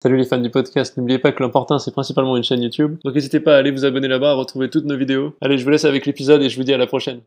Salut les fans du podcast, n'oubliez pas que l'important c'est principalement une chaîne YouTube, donc n'hésitez pas à aller vous abonner là-bas, à retrouver toutes nos vidéos. Allez, je vous laisse avec l'épisode et je vous dis à la prochaine.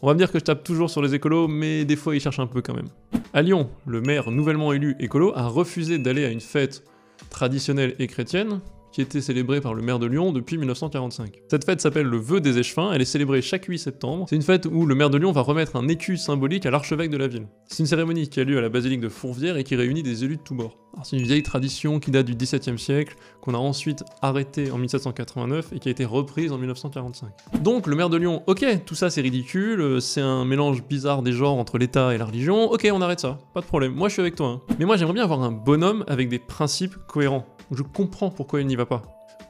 On va me dire que je tape toujours sur les écolos, mais des fois ils cherchent un peu quand même. À Lyon, le maire nouvellement élu écolo a refusé d'aller à une fête traditionnelle et chrétienne, qui était célébrée par le maire de Lyon depuis 1945. Cette fête s'appelle le vœu des échevins, elle est célébrée chaque 8 septembre. C'est une fête où le maire de Lyon va remettre un écu symbolique à l'archevêque de la ville. C'est une cérémonie qui a lieu à la basilique de Fourvière et qui réunit des élus de tous bords. C'est une vieille tradition qui date du XVIIe siècle, qu'on a ensuite arrêtée en 1789 et qui a été reprise en 1945. Donc le maire de Lyon, ok, tout ça c'est ridicule, c'est un mélange bizarre des genres entre l'État et la religion, ok on arrête ça, pas de problème, moi je suis avec toi. Hein. Mais moi j'aimerais bien avoir un bonhomme avec des principes cohérents je comprends pourquoi il n'y va pas.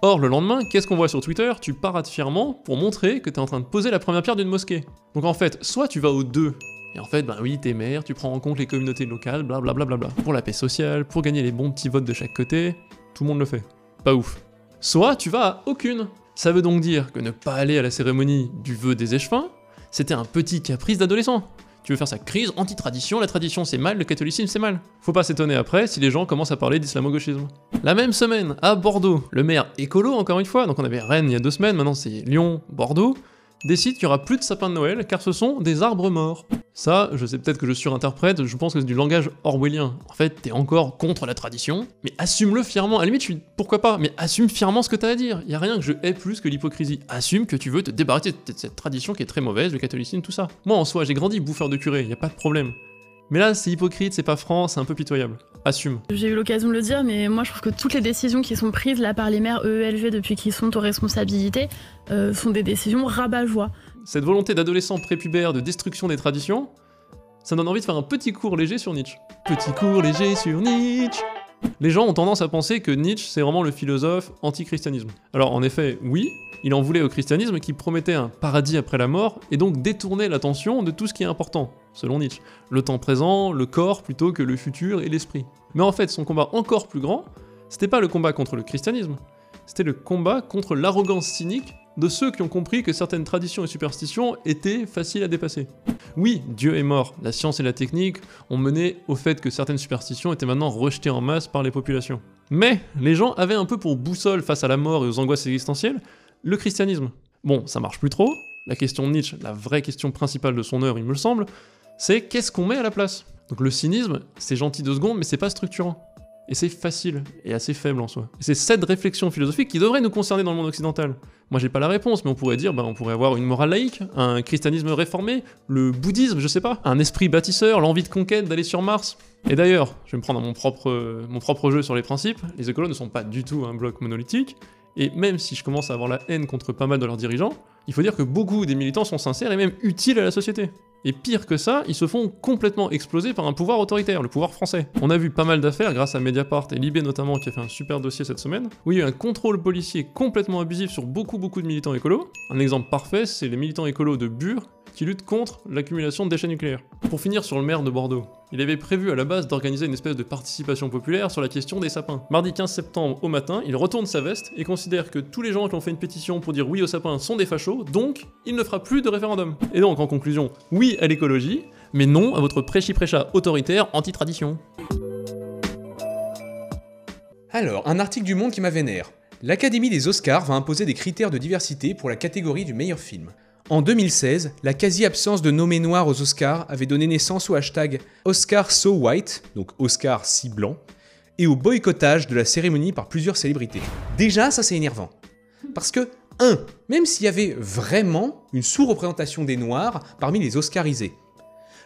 Or, le lendemain, qu'est-ce qu'on voit sur Twitter? Tu parades fièrement pour montrer que tu es en train de poser la première pierre d'une mosquée. Donc en fait, soit tu vas aux deux, et en fait, ben oui, t'es maire, tu prends en compte les communautés locales, blablabla, bla bla bla, pour la paix sociale, pour gagner les bons petits votes de chaque côté, tout le monde le fait. Pas ouf. Soit tu vas à aucune. Ça veut donc dire que ne pas aller à la cérémonie du vœu des échevins, c'était un petit caprice d'adolescent. Tu veux faire sa crise anti-tradition, la tradition c'est mal, le catholicisme c'est mal. Faut pas s'étonner après si les gens commencent à parler d'islamo-gauchisme. La même semaine, à Bordeaux, le maire écolo encore une fois, donc on avait Rennes il y a deux semaines, maintenant c'est Lyon, Bordeaux, décide qu'il n'y aura plus de sapin de Noël car ce sont des arbres morts. Ça, je sais peut-être que je surinterprète, je pense que c'est du langage orwellien. En fait, t'es encore contre la tradition, mais assume-le fièrement. À la limite, je pourquoi pas, mais assume fièrement ce que t'as à dire. Y a rien que je hais plus que l'hypocrisie. Assume que tu veux te débarrasser de cette tradition qui est très mauvaise, le catholicisme, tout ça. Moi en soi, j'ai grandi bouffeur de curé, y a pas de problème. Mais là, c'est hypocrite, c'est pas franc, c'est un peu pitoyable. Assume. J'ai eu l'occasion de le dire, mais moi je trouve que toutes les décisions qui sont prises là par les maires EELV depuis qu'ils sont aux responsabilités euh, sont des décisions rabat-joie. Cette volonté d'adolescent prépubère de destruction des traditions, ça donne envie de faire un petit cours léger sur Nietzsche. Petit cours léger sur Nietzsche les gens ont tendance à penser que Nietzsche, c'est vraiment le philosophe anti-christianisme. Alors en effet, oui, il en voulait au christianisme qui promettait un paradis après la mort, et donc détournait l'attention de tout ce qui est important, selon Nietzsche. Le temps présent, le corps plutôt que le futur et l'esprit. Mais en fait, son combat encore plus grand, c'était pas le combat contre le christianisme, c'était le combat contre l'arrogance cynique de ceux qui ont compris que certaines traditions et superstitions étaient faciles à dépasser. Oui, Dieu est mort, la science et la technique ont mené au fait que certaines superstitions étaient maintenant rejetées en masse par les populations. Mais les gens avaient un peu pour boussole face à la mort et aux angoisses existentielles le christianisme. Bon, ça marche plus trop, la question de Nietzsche, la vraie question principale de son œuvre, il me le semble, c'est qu'est-ce qu'on met à la place? Donc le cynisme, c'est gentil deux secondes, mais c'est pas structurant. Et c'est facile et assez faible en soi. C'est cette réflexion philosophique qui devrait nous concerner dans le monde occidental. Moi j'ai pas la réponse, mais on pourrait dire, bah, on pourrait avoir une morale laïque, un christianisme réformé, le bouddhisme, je sais pas, un esprit bâtisseur, l'envie de conquête, d'aller sur Mars. Et d'ailleurs, je vais me prendre propre, mon propre jeu sur les principes, les écolos ne sont pas du tout un bloc monolithique, et même si je commence à avoir la haine contre pas mal de leurs dirigeants, il faut dire que beaucoup des militants sont sincères et même utiles à la société. Et pire que ça, ils se font complètement exploser par un pouvoir autoritaire, le pouvoir français. On a vu pas mal d'affaires grâce à Mediapart et Libé notamment qui a fait un super dossier cette semaine, où il y a eu un contrôle policier complètement abusif sur beaucoup beaucoup de militants écolos. Un exemple parfait, c'est les militants écolos de Bure qui luttent contre l'accumulation de déchets nucléaires. Pour finir sur le maire de Bordeaux, il avait prévu à la base d'organiser une espèce de participation populaire sur la question des sapins. Mardi 15 septembre au matin, il retourne sa veste et considère que tous les gens qui ont fait une pétition pour dire oui aux sapins sont des fachos, donc il ne fera plus de référendum. Et donc en conclusion, oui à l'écologie, mais non à votre prêchi-prêcha autoritaire anti-tradition. Alors, un article du Monde qui m'a vénère. L'Académie des Oscars va imposer des critères de diversité pour la catégorie du meilleur film. En 2016, la quasi-absence de nommés noirs aux Oscars avait donné naissance au hashtag Oscar So White, donc Oscar si blanc, et au boycottage de la cérémonie par plusieurs célébrités. Déjà, ça c'est énervant. Parce que, 1. Même s'il y avait vraiment une sous-représentation des noirs parmi les Oscarisés,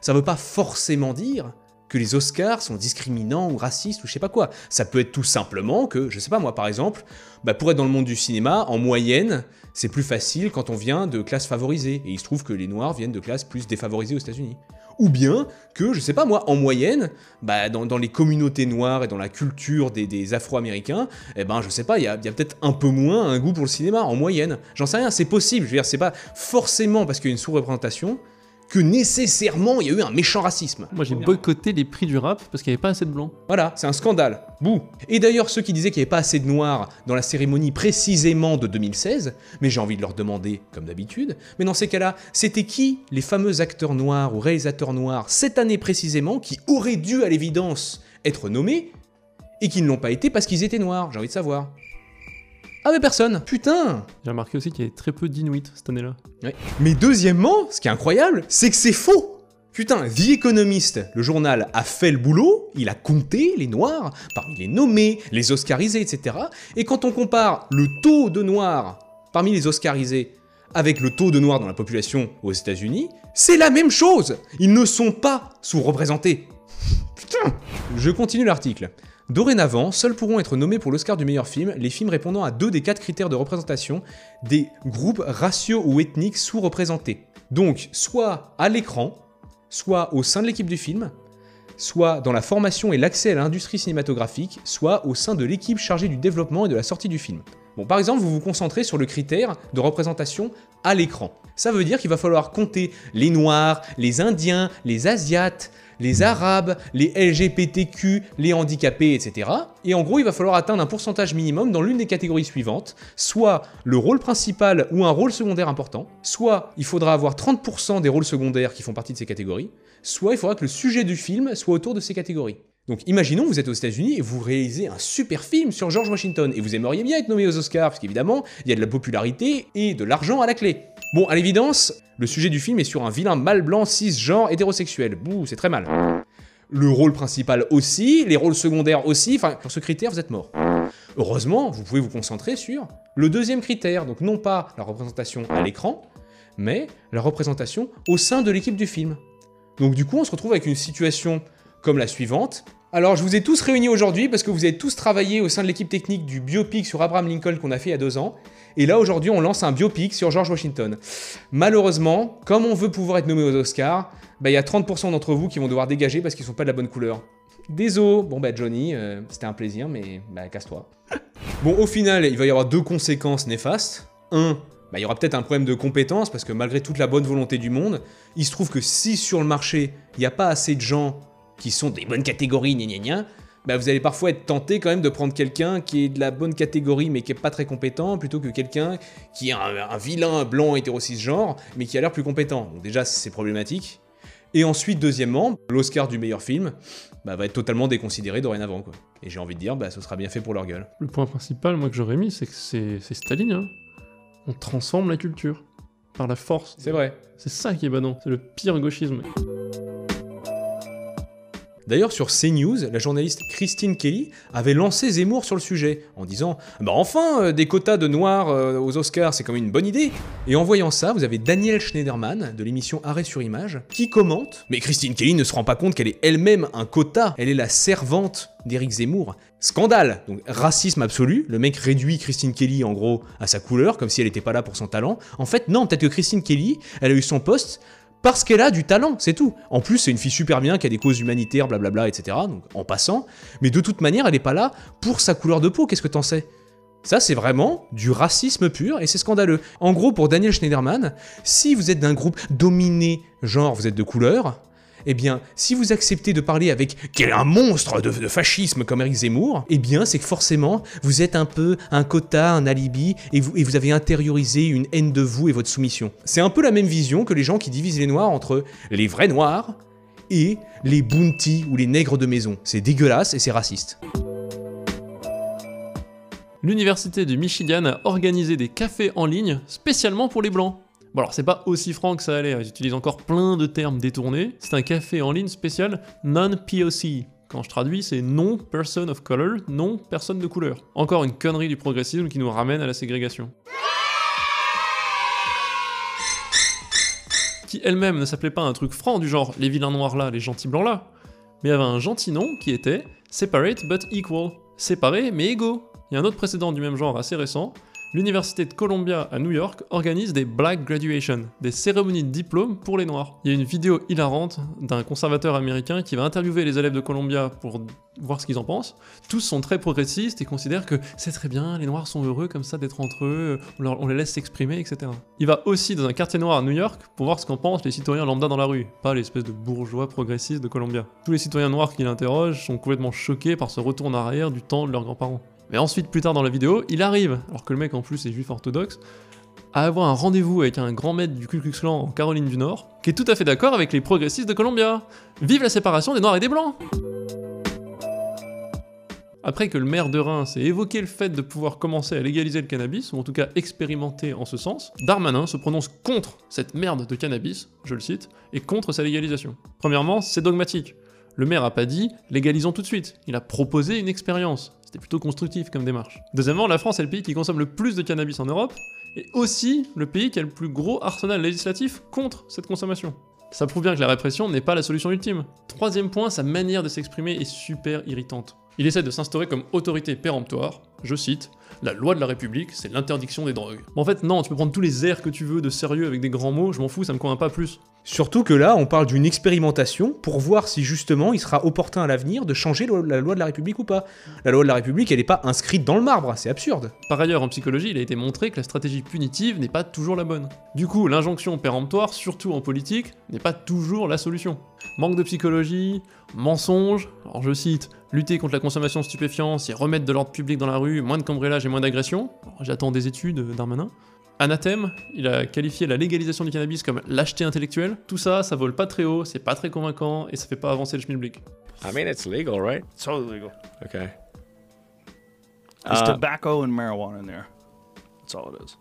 ça ne veut pas forcément dire que les Oscars sont discriminants ou racistes ou je sais pas quoi. Ça peut être tout simplement que, je sais pas moi par exemple, bah pour être dans le monde du cinéma, en moyenne, c'est plus facile quand on vient de classes favorisées. Et il se trouve que les Noirs viennent de classes plus défavorisées aux États-Unis. Ou bien que, je sais pas moi, en moyenne, bah dans, les communautés noires et dans la culture des, Afro-Américains, eh ben je sais pas, il y a, peut-être un peu moins un goût pour le cinéma, en moyenne. J'en sais rien, c'est possible, je veux dire, c'est pas forcément parce qu'il y a une sous-représentation que nécessairement il y a eu un méchant racisme. Moi j'ai boycotté les prix du rap parce qu'il n'y avait pas assez de blancs. Voilà, c'est un scandale. Bouh. Et d'ailleurs, ceux qui disaient qu'il n'y avait pas assez de noirs dans la cérémonie précisément de 2016, mais j'ai envie de leur demander, comme d'habitude, mais dans ces cas-là, c'était qui les fameux acteurs noirs ou réalisateurs noirs cette année précisément qui auraient dû à l'évidence être nommés et qui ne l'ont pas été parce qu'ils étaient noirs J'ai envie de savoir. Ah mais personne Putain J'ai remarqué aussi qu'il y avait très peu d'Inuits cette année-là. Ouais. Mais deuxièmement, ce qui est incroyable, c'est que c'est faux Putain, The Economist, le journal, a fait le boulot, il a compté les noirs parmi les nommés, les oscarisés, etc. Et quand on compare le taux de noirs parmi les oscarisés avec le taux de noirs dans la population aux États-Unis, c'est la même chose Ils ne sont pas sous-représentés Putain Je continue l'article. Dorénavant, seuls pourront être nommés pour l'Oscar du meilleur film les films répondant à deux des quatre critères de représentation des groupes raciaux ou ethniques sous-représentés. Donc, soit à l'écran, soit au sein de l'équipe du film, soit dans la formation et l'accès à l'industrie cinématographique, soit au sein de l'équipe chargée du développement et de la sortie du film. Bon, par exemple, vous vous concentrez sur le critère de représentation à l'écran. Ça veut dire qu'il va falloir compter les Noirs, les Indiens, les Asiates, les Arabes, les LGBTQ, les handicapés, etc. Et en gros, il va falloir atteindre un pourcentage minimum dans l'une des catégories suivantes, soit le rôle principal ou un rôle secondaire important, soit il faudra avoir 30% des rôles secondaires qui font partie de ces catégories, soit il faudra que le sujet du film soit autour de ces catégories. Donc imaginons vous êtes aux États-Unis et vous réalisez un super film sur George Washington et vous aimeriez bien être nommé aux Oscars parce qu'évidemment il y a de la popularité et de l'argent à la clé. Bon, à l'évidence, le sujet du film est sur un vilain mâle blanc cisgenre hétérosexuel. Bouh, c'est très mal. Le rôle principal aussi, les rôles secondaires aussi, enfin, sur ce critère, vous êtes mort. Heureusement, vous pouvez vous concentrer sur le deuxième critère, donc non pas la représentation à l'écran, mais la représentation au sein de l'équipe du film. Donc du coup, on se retrouve avec une situation comme la suivante. Alors, je vous ai tous réunis aujourd'hui parce que vous avez tous travaillé au sein de l'équipe technique du biopic sur Abraham Lincoln qu'on a fait il y a deux ans. Et là, aujourd'hui, on lance un biopic sur George Washington. Malheureusement, comme on veut pouvoir être nommé aux Oscars, bah, il y a 30% d'entre vous qui vont devoir dégager parce qu'ils sont pas de la bonne couleur. Désolé, bon bah Johnny, euh, c'était un plaisir, mais bah casse-toi. bon, au final, il va y avoir deux conséquences néfastes. Un, bah, il y aura peut-être un problème de compétence parce que malgré toute la bonne volonté du monde, il se trouve que si sur le marché, il n'y a pas assez de gens qui sont des bonnes catégories, gna gna gna, bah vous allez parfois être tenté quand même de prendre quelqu'un qui est de la bonne catégorie mais qui est pas très compétent plutôt que quelqu'un qui est un, vilain blanc hétéro genre mais qui a l'air plus compétent. Donc déjà c'est problématique. Et ensuite deuxièmement, l'Oscar du meilleur film bah, va être totalement déconsidéré dorénavant quoi. Et j'ai envie de dire bah ce sera bien fait pour leur gueule. Le point principal moi que j'aurais mis c'est que c'est Staline. Hein. On transforme la culture par la force. C'est vrai. C'est ça qui est badant, c'est le pire gauchisme. D'ailleurs, sur CNews, la journaliste Christine Kelly avait lancé Zemmour sur le sujet, en disant Bah enfin, euh, des quotas de noirs euh, aux Oscars, c'est comme une bonne idée. Et en voyant ça, vous avez Daniel Schneiderman, de l'émission Arrêt sur Image, qui commente Mais Christine Kelly ne se rend pas compte qu'elle est elle-même un quota, elle est la servante d'Éric Zemmour. Scandale Donc racisme absolu, le mec réduit Christine Kelly en gros à sa couleur, comme si elle n'était pas là pour son talent. En fait, non, peut-être que Christine Kelly, elle a eu son poste parce qu'elle a du talent, c'est tout. En plus, c'est une fille super bien qui a des causes humanitaires, blablabla, etc. Donc, en passant. Mais de toute manière, elle n'est pas là pour sa couleur de peau, qu'est-ce que t'en sais? Ça, c'est vraiment du racisme pur et c'est scandaleux. En gros, pour Daniel Schneiderman, si vous êtes d'un groupe dominé, genre vous êtes de couleur, eh bien, si vous acceptez de parler avec quel un monstre de, fascisme comme Eric Zemmour, eh bien, c'est que forcément, vous êtes un peu un quota, un alibi, et vous, avez intériorisé une haine de vous et votre soumission. C'est un peu la même vision que les gens qui divisent les noirs entre les vrais noirs et les bounty ou les nègres de maison. C'est dégueulasse et c'est raciste. L'université du Michigan a organisé des cafés en ligne spécialement pour les blancs. Bon alors c'est pas aussi franc que ça a l'air, ils utilisent encore plein de termes détournés. C'est un café en ligne spécial non-POC. Quand je traduis, c'est non person of color, non personne de couleur. Encore une connerie du progressisme qui nous ramène à la ségrégation. Qui elle-même ne s'appelait pas un truc franc du genre les vilains noirs là, les gentils blancs là, mais avait un gentil nom qui était separate but equal. Séparé mais égaux. Il y a un autre précédent du même genre assez récent, l'université de Columbia à New York organise des Black Graduation, des cérémonies de diplôme pour les noirs. Il y a une vidéo hilarante d'un conservateur américain qui va interviewer les élèves de Columbia pour voir ce qu'ils en pensent. Tous sont très progressistes et considèrent que c'est très bien, les noirs sont heureux comme ça d'être entre eux, on, les laisse s'exprimer, etc. Il va aussi dans un quartier noir à New York pour voir ce qu'en pensent les citoyens lambda dans la rue, pas l'espèce de bourgeois progressistes de Columbia. Tous les citoyens noirs qui l'interrogent sont complètement choqués par ce retour en arrière du temps de leurs grands-parents. Mais ensuite, plus tard dans la vidéo, il arrive, alors que le mec en plus est juif orthodoxe, à avoir un rendez-vous avec un grand maître du Ku Klux Klan en Caroline du Nord, qui est tout à fait d'accord avec les progressistes de Columbia. Vive la séparation des Noirs et des Blancs Après que le maire de Reims ait évoqué le fait de pouvoir commencer à légaliser le cannabis, ou en tout cas expérimenter en ce sens, Darmanin se prononce contre cette merde de cannabis, je le cite, et contre sa légalisation. Premièrement, c'est dogmatique. Le maire a pas dit légalisons tout de suite, il a proposé une expérience. C'était plutôt constructif comme démarche. Deuxièmement, la France est le pays qui consomme le plus de cannabis en Europe, et aussi le pays qui a le plus gros arsenal législatif contre cette consommation. Ça prouve bien que la répression n'est pas la solution ultime. Troisième point, sa manière de s'exprimer est super irritante. Il essaie de s'instaurer comme autorité péremptoire, je cite, la loi de la République, c'est l'interdiction des drogues. Bon, en fait, non, tu peux prendre tous les airs que tu veux de sérieux avec des grands mots, je m'en fous, ça me convainc pas plus. Surtout que là, on parle d'une expérimentation pour voir si justement il sera opportun à l'avenir de changer la loi de la République ou pas. La loi de la République, elle n'est pas inscrite dans le marbre, c'est absurde. Par ailleurs, en psychologie, il a été montré que la stratégie punitive n'est pas toujours la bonne. Du coup, l'injonction péremptoire, surtout en politique, n'est pas toujours la solution. Manque de psychologie, mensonge, alors je cite, lutter contre la consommation de stupéfiants, c'est remettre de l'ordre public dans la rue, moins de cambriolage et moins d'agression. J'attends des études d'Armanin. Anathème, il a qualifié la légalisation du cannabis comme lâcheté intellectuelle. Tout ça, ça vole pas très haut, c'est pas très convaincant et ça fait pas avancer le schmilblick. I mean, it's legal, right? It's totally legal. Okay. There's Uh, tobacco and marijuana in there. That's all it is.